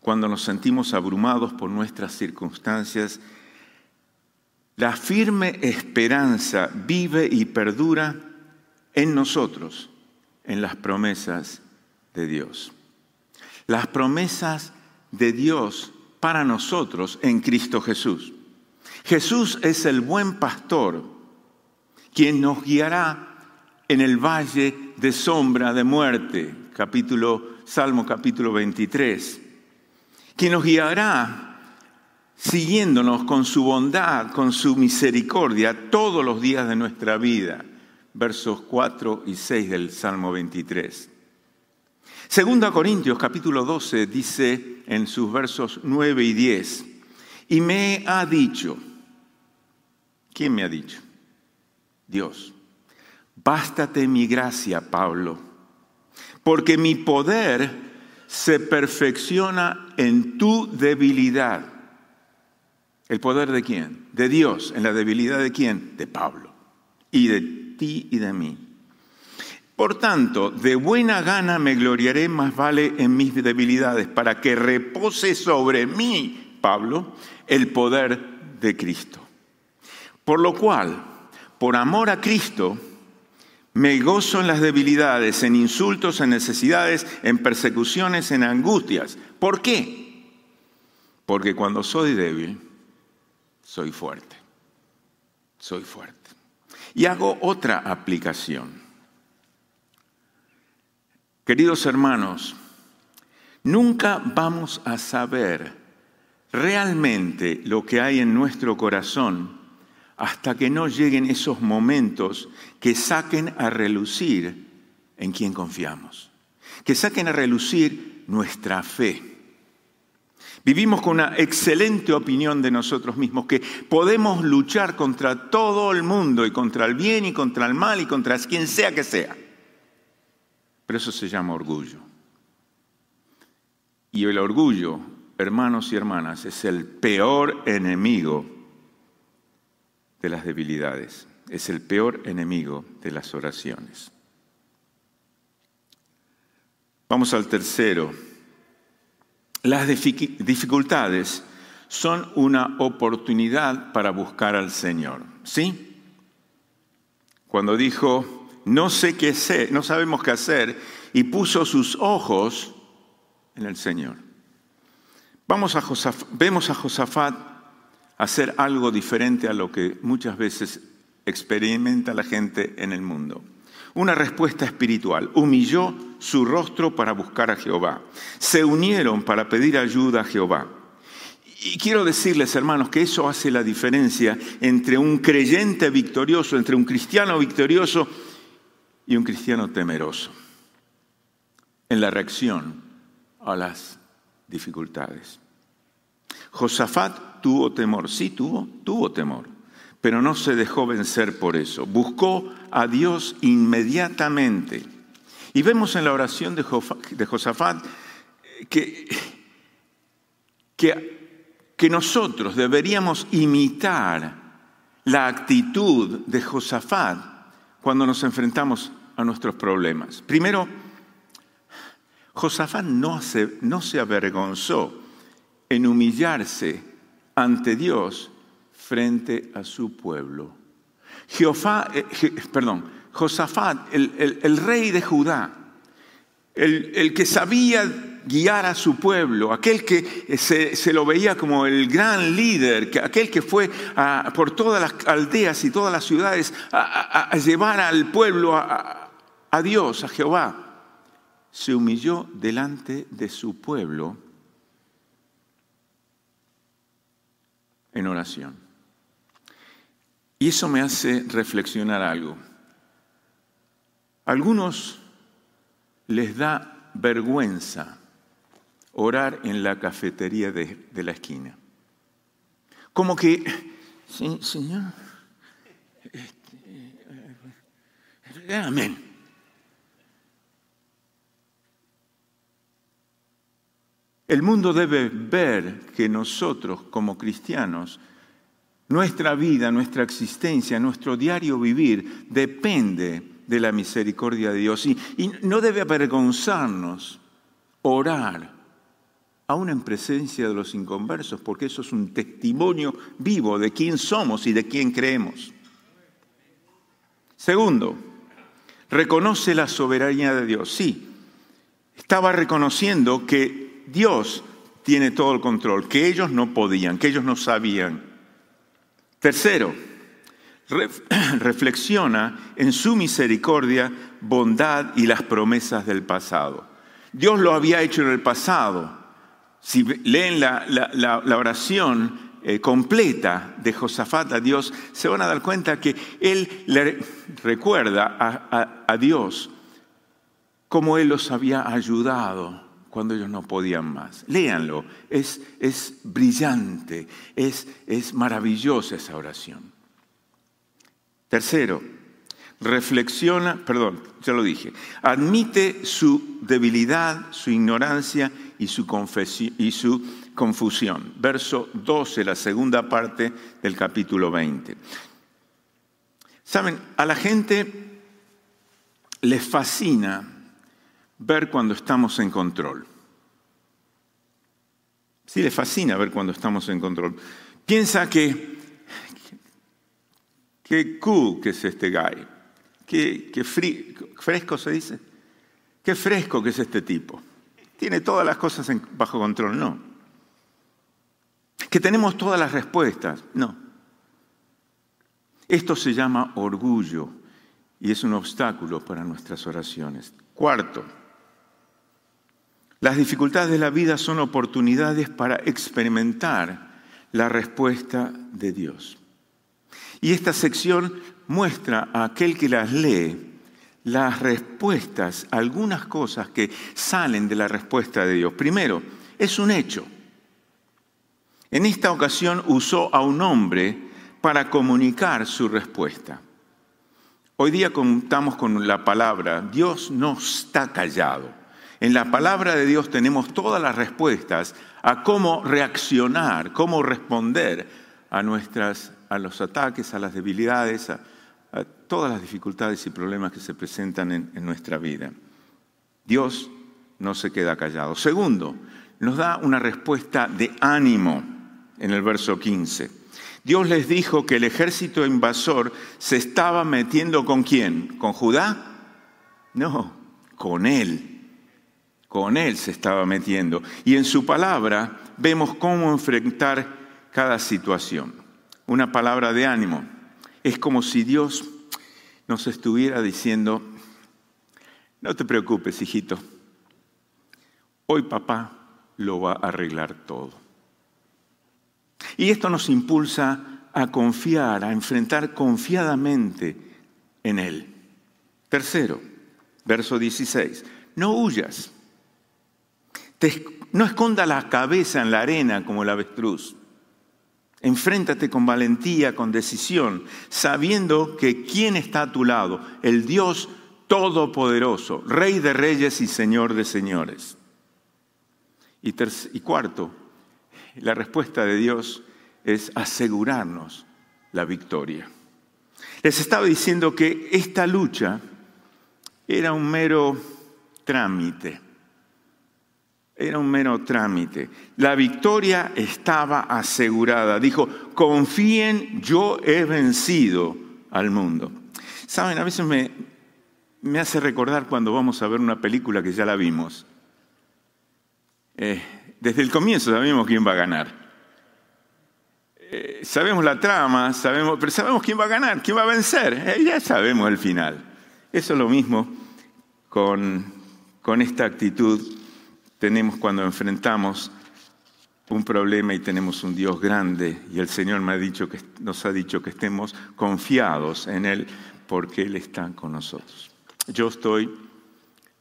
cuando nos sentimos abrumados por nuestras circunstancias, la firme esperanza vive y perdura en nosotros, en las promesas de Dios. Las promesas de Dios para nosotros en Cristo Jesús. Jesús es el buen pastor, quien nos guiará en el valle de sombra de muerte, capítulo Salmo capítulo 23, quien nos guiará siguiéndonos con su bondad, con su misericordia todos los días de nuestra vida. Versos 4 y 6 del Salmo 23. Segunda Corintios capítulo 12 dice en sus versos 9 y 10, y me ha dicho, ¿quién me ha dicho? Dios, bástate mi gracia, Pablo, porque mi poder se perfecciona en tu debilidad. ¿El poder de quién? De Dios. ¿En la debilidad de quién? De Pablo. Y de ti y de mí. Por tanto, de buena gana me gloriaré, más vale en mis debilidades, para que repose sobre mí, Pablo, el poder de Cristo. Por lo cual, por amor a Cristo, me gozo en las debilidades, en insultos, en necesidades, en persecuciones, en angustias. ¿Por qué? Porque cuando soy débil, soy fuerte. Soy fuerte. Y hago otra aplicación. Queridos hermanos, nunca vamos a saber realmente lo que hay en nuestro corazón hasta que no lleguen esos momentos que saquen a relucir en quien confiamos, que saquen a relucir nuestra fe. Vivimos con una excelente opinión de nosotros mismos, que podemos luchar contra todo el mundo y contra el bien y contra el mal y contra quien sea que sea. Pero eso se llama orgullo. Y el orgullo, hermanos y hermanas, es el peor enemigo de las debilidades, es el peor enemigo de las oraciones. Vamos al tercero. Las dificultades son una oportunidad para buscar al Señor. ¿Sí? Cuando dijo, no sé qué hacer, no sabemos qué hacer, y puso sus ojos en el Señor. Vamos a vemos a Josafat hacer algo diferente a lo que muchas veces experimenta la gente en el mundo. Una respuesta espiritual. Humilló su rostro para buscar a Jehová. Se unieron para pedir ayuda a Jehová. Y quiero decirles, hermanos, que eso hace la diferencia entre un creyente victorioso, entre un cristiano victorioso y un cristiano temeroso en la reacción a las dificultades. Josafat tuvo temor, sí tuvo, tuvo temor, pero no se dejó vencer por eso. Buscó a Dios inmediatamente. Y vemos en la oración de Josafat que, que, que nosotros deberíamos imitar la actitud de Josafat cuando nos enfrentamos a nuestros problemas. Primero, Josafat no se, no se avergonzó en humillarse ante Dios frente a su pueblo. Jehová, eh, perdón, Josafat, el, rey de Judá, el, que sabía guiar a su pueblo, aquel que se, se lo veía como el gran líder, que, aquel que fue por todas las aldeas y todas las ciudades a, a llevar al pueblo a Dios, a Jehová, se humilló delante de su pueblo en oración. Y eso me hace reflexionar algo. A algunos les da vergüenza orar en la cafetería de, de la esquina. Como que, Señor, este, eh, amén. El mundo debe ver que nosotros como cristianos, nuestra vida, nuestra existencia, nuestro diario vivir depende de la misericordia de Dios. Y, no debe avergonzarnos orar, aún en presencia de los inconversos, porque eso es un testimonio vivo de quién somos y de quién creemos. Segundo, reconoce la soberanía de Dios. Sí, estaba reconociendo que Dios tiene todo el control, que ellos no podían, que ellos no sabían. Tercero, reflexiona en su misericordia, bondad y las promesas del pasado. Dios lo había hecho en el pasado. Si leen la, oración, eh, completa de Josafat a Dios, se van a dar cuenta que él le recuerda a, a- a Dios cómo él los había ayudado cuando ellos no podían más. Léanlo, es, es brillante, es, es maravillosa esa oración. Tercero, reflexiona, perdón, ya lo dije, admite su debilidad, su ignorancia y su, y su confusión. Verso 12, la segunda parte del capítulo 20. Saben, a la gente les fascina ver cuando estamos en control. Sí, les fascina ver cuando estamos en control. Piensa que, qué cool que es este guy, qué, fresco se dice, qué fresco que es este tipo. Tiene todas las cosas bajo control, no. Que tenemos todas las respuestas, no. Esto se llama orgullo y es un obstáculo para nuestras oraciones. Cuarto, las dificultades de la vida son oportunidades para experimentar la respuesta de Dios. Y esta sección muestra a aquel que las lee las respuestas, algunas cosas que salen de la respuesta de Dios. Primero, es un hecho. En esta ocasión usó a un hombre para comunicar su respuesta. Hoy día contamos con la palabra, Dios no está callado. En la palabra de Dios tenemos todas las respuestas a cómo reaccionar, cómo responder a, nuestras, a los ataques, a las debilidades, a, todas las dificultades y problemas que se presentan en, en nuestra vida. Dios no se queda callado. Segundo, nos da una respuesta de ánimo en el verso 15. Dios les dijo que el ejército invasor se estaba metiendo con quién? ¿Con Judá? No, con él. Con él se estaba metiendo. Y en su palabra vemos cómo enfrentar cada situación. Una palabra de ánimo. Es como si Dios nos estuviera diciendo, no te preocupes, hijito. Hoy papá lo va a arreglar todo. Y esto nos impulsa a confiar, a enfrentar confiadamente en Él. Tercero, verso 16, no huyas, No esconda la cabeza en la arena como el avestruz. Enfréntate con valentía, con decisión, sabiendo que quién está a tu lado, el Dios Todopoderoso, Rey de reyes y Señor de señores. Y cuarto, la respuesta de Dios es asegurarnos la victoria. Les estaba diciendo que esta lucha era un mero trámite. Era un mero trámite. La victoria estaba asegurada. Dijo, confíen, yo he vencido al mundo. Saben, a veces me, me hace recordar cuando vamos a ver una película que ya la vimos. Eh, desde el comienzo sabemos quién va a ganar. Eh, sabemos la trama, sabemos, pero sabemos quién va a ganar, quién va a vencer. Eh, ya sabemos el final. Eso es lo mismo con, con esta actitud tenemos cuando enfrentamos un problema y tenemos un Dios grande y el Señor me ha dicho que, nos ha dicho que estemos confiados en Él porque Él está con nosotros. Yo estoy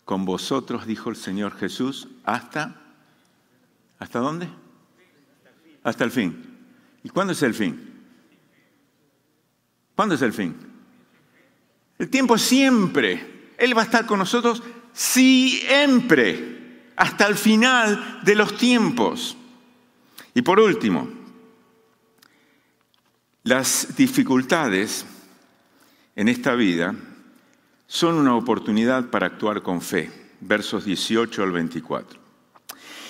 con vosotros, dijo el Señor Jesús, hasta... ¿Hasta dónde? Hasta el fin. ¿Y cuándo es el fin? ¿Cuándo es el fin? El tiempo siempre. Él va a estar con nosotros siempre, hasta el final de los tiempos. Y por último, las dificultades en esta vida son una oportunidad para actuar con fe. Versos 18 al 24.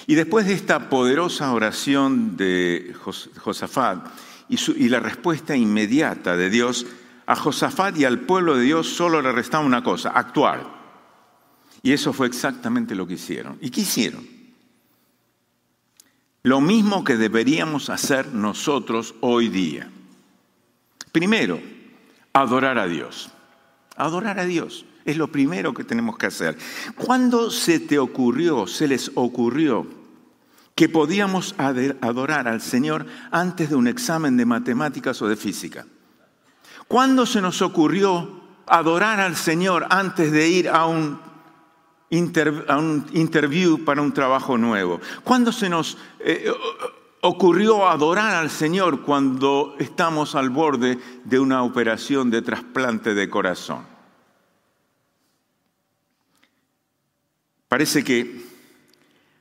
Y después de esta poderosa oración de Jos- Josafat y la respuesta inmediata de Dios, a Josafat y al pueblo de Dios solo le restaba una cosa, actuar. Y eso fue exactamente lo que hicieron. ¿Y qué hicieron? Lo mismo que deberíamos hacer nosotros hoy día. Primero, adorar a Dios. Adorar a Dios es lo primero que tenemos que hacer. ¿Cuándo se te ocurrió, se les ocurrió que podíamos adorar al Señor antes de un examen de matemáticas o de física? ¿Cuándo se nos ocurrió adorar al Señor antes de ir a un, a un interview para un trabajo nuevo? ¿Cuándo se nos eh, ocurrió adorar al Señor cuando estamos al borde de una operación de trasplante de corazón? Parece que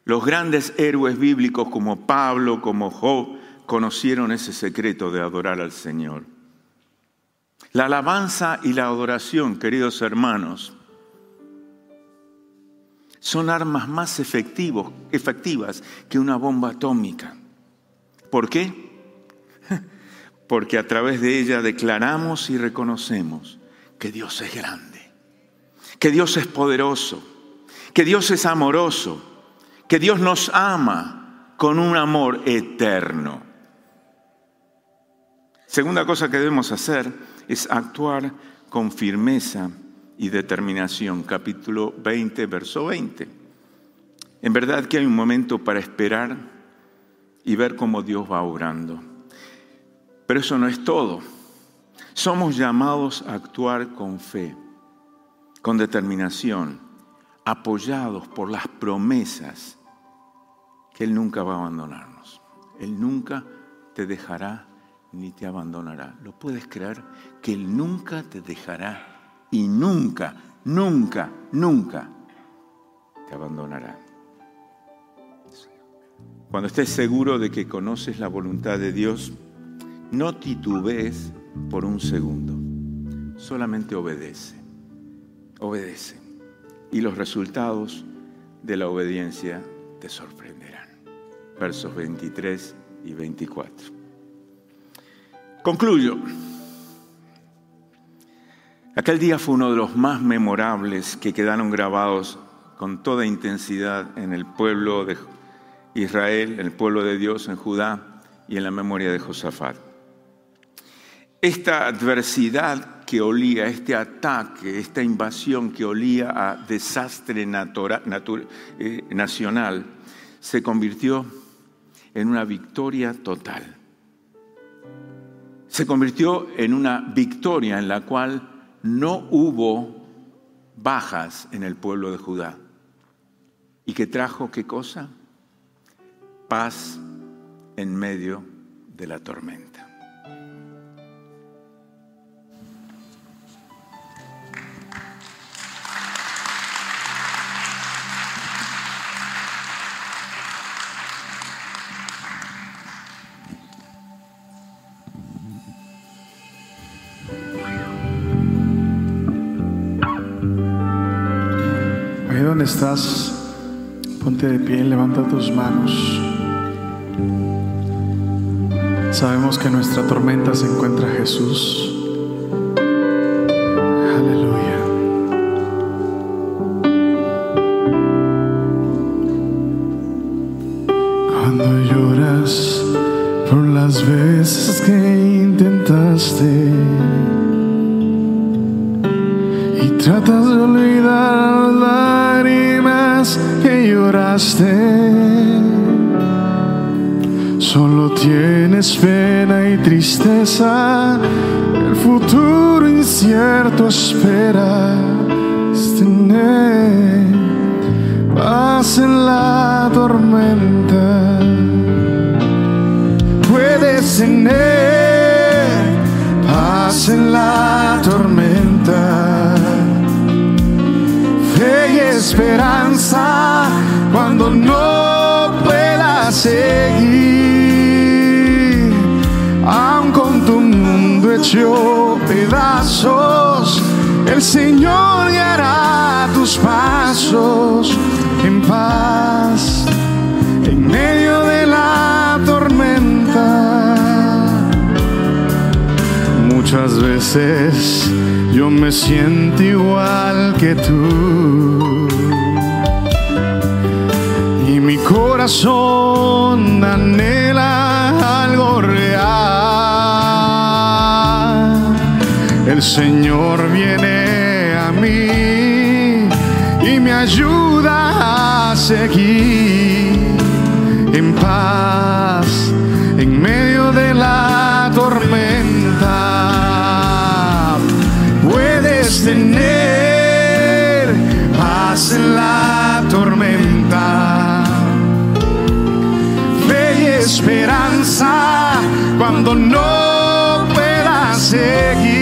los grandes héroes bíblicos como Pablo, como Job, conocieron ese secreto de adorar al Señor. La alabanza y la adoración, queridos hermanos, son armas más efectivas que una bomba atómica. ¿Por qué? Porque a través de ella declaramos y reconocemos que Dios es grande, que Dios es poderoso, que Dios es amoroso, que Dios nos ama con un amor eterno. Segunda cosa que debemos hacer es actuar con firmeza y determinación. Capítulo 20, verso 20. En verdad que hay un momento para esperar y ver cómo Dios va obrando. Pero eso no es todo. Somos llamados a actuar con fe, con determinación, apoyados por las promesas que Él nunca va a abandonarnos. Él nunca te dejará ni te abandonará. ¿Lo puedes creer? Que Él nunca te dejará y nunca, nunca, nunca te abandonará. Cuando estés seguro de que conoces la voluntad de Dios, no titubees por un segundo. Solamente obedece. Obedece. Y los resultados de la obediencia te sorprenderán. Versos 23 y 24. Concluyo. Aquel día fue uno de los más memorables que quedaron grabados con toda intensidad en el pueblo de Israel, en el pueblo de Dios, en Judá y en la memoria de Josafat. Esta adversidad que olía, este ataque, esta invasión que olía a desastre eh, nacional, se convirtió en una victoria total. Se convirtió en una victoria en la cual no hubo bajas en el pueblo de Judá. ¿Y que trajo qué cosa? Paz en medio de la tormenta. Estás, ponte de pie, levanta tus manos. Sabemos que en nuestra tormenta se encuentra Jesús. Tienes pena y tristeza, el futuro incierto espera tener paz en la tormenta. Puedes tener paz en la tormenta fe y esperanza cuando no puedas seguir, pedazos, el Señor guiará tus pasos en paz en medio de la tormenta. Muchas veces yo me siento igual que tú. Y mi corazón El Señor viene a mí y me ayuda a seguir en paz en medio de la tormenta. Puedes tener paz en la tormenta, fe y esperanza cuando no puedas seguir.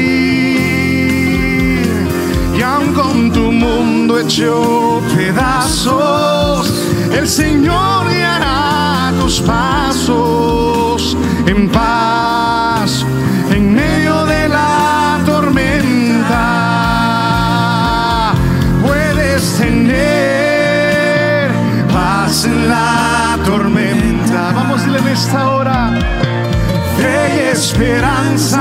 Pedazos, el Señor guiará tus pasos en paz en medio de la tormenta. Puedes tener paz en la tormenta. Vamos a en esta hora fe esperanza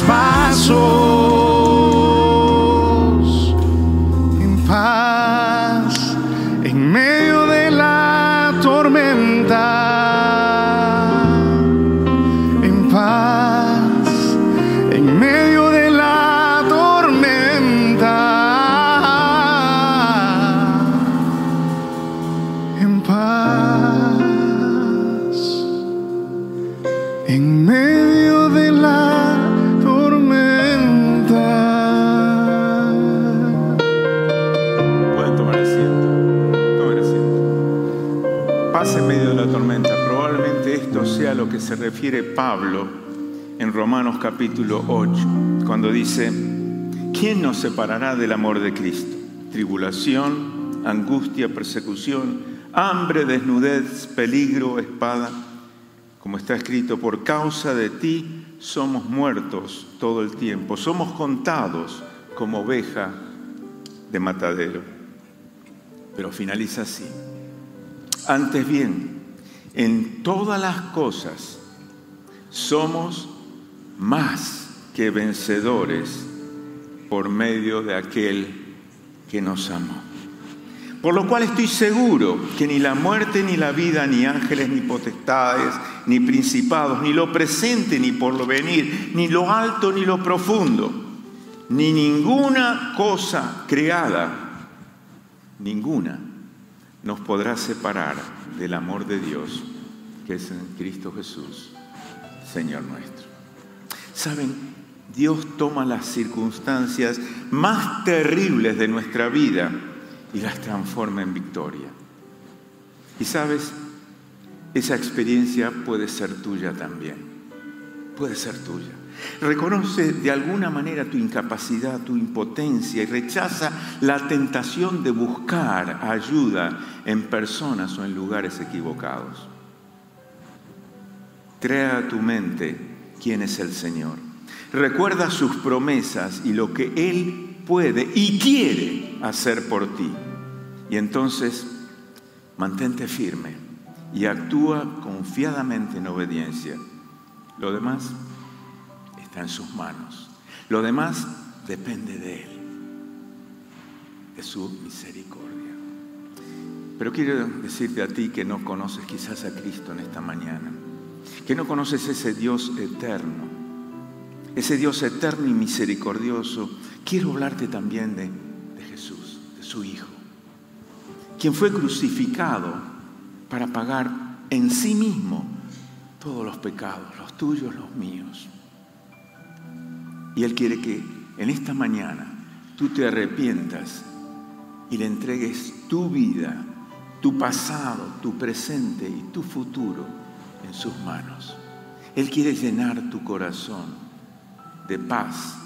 pasos refiere Pablo en Romanos capítulo 8, cuando dice, ¿quién nos separará del amor de Cristo? Tribulación, angustia, persecución, hambre, desnudez, peligro, espada. Como está escrito, por causa de ti somos muertos todo el tiempo, somos contados como oveja de matadero. Pero finaliza así. Antes bien, en todas las cosas somos más que vencedores por medio de aquel que nos amó. Por lo cual estoy seguro que ni la muerte, ni la vida, ni ángeles, ni potestades, ni principados, ni lo presente, ni por lo venir, ni lo alto, ni lo profundo, ni ninguna cosa creada, ninguna, nos podrá separar del amor de Dios que es en Cristo Jesús, Señor nuestro. Saben, Dios toma las circunstancias más terribles de nuestra vida y las transforma en victoria. Y sabes, esa experiencia puede ser tuya también. Puede ser tuya. Reconoce de alguna manera tu incapacidad, tu impotencia y rechaza la tentación de buscar ayuda en personas o en lugares equivocados. Trae a tu mente quién es el Señor. Recuerda sus promesas y lo que Él puede y quiere hacer por ti. Y entonces mantente firme y actúa confiadamente en obediencia. Lo demás está en sus manos. Lo demás depende de Él, de su misericordia. Pero quiero decirte a ti que no conoces quizás a Cristo en esta mañana, que no conoces ese Dios eterno, ese Dios eterno y misericordioso. Quiero hablarte también de, Jesús, de su Hijo, quien fue crucificado para pagar en sí mismo todos los pecados, los tuyos, los míos. Y Él quiere que en esta mañana tú te arrepientas y le entregues tu vida, tu pasado, tu presente y tu futuro en sus manos. Él quiere llenar tu corazón de paz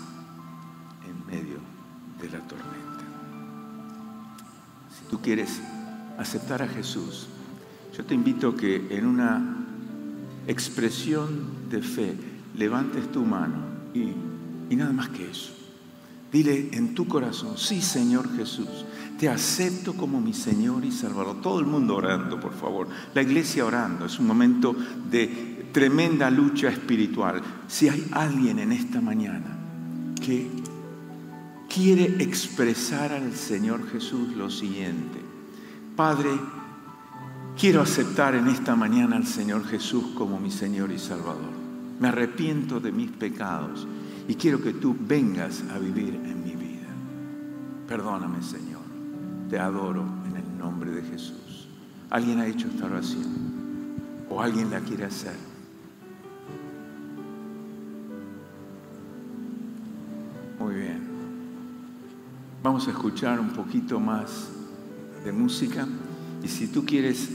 en medio de la tormenta. Si tú quieres aceptar a Jesús, yo te invito que en una expresión de fe levantes tu mano y, y nada más que eso. Dile en tu corazón, sí Señor Jesús, te acepto como mi Señor y Salvador. Todo el mundo orando, por favor. La iglesia orando. Es un momento de tremenda lucha espiritual. Si hay alguien en esta mañana que quiere expresar al Señor Jesús lo siguiente. Padre, quiero aceptar en esta mañana al Señor Jesús como mi Señor y Salvador. Me arrepiento de mis pecados y quiero que tú vengas a vivir en mi vida. Perdóname, Señor. Te adoro en el nombre de Jesús. ¿Alguien ha hecho esta oración? ¿O alguien la quiere hacer? Muy bien. Vamos a escuchar un poquito más de música. Y si tú quieres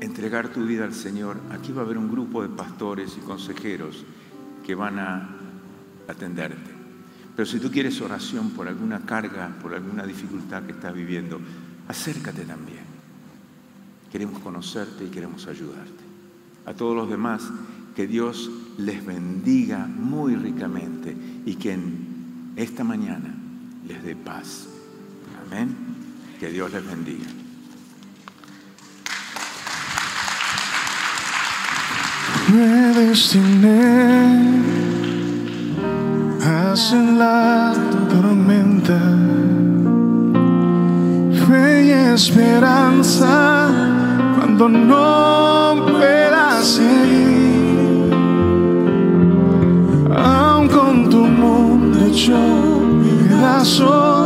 entregar tu vida al Señor, aquí va a haber un grupo de pastores y consejeros que van a atenderte. Pero si tú quieres oración por alguna carga, por alguna dificultad que estás viviendo, acércate también. Queremos conocerte y queremos ayudarte. A todos los demás, que Dios les bendiga muy ricamente y que en esta mañana les dé paz. Amén. Que Dios les bendiga. Dios en la tormenta, fe y esperanza cuando no puedas seguir, aun con tu mundo hecho pedazos.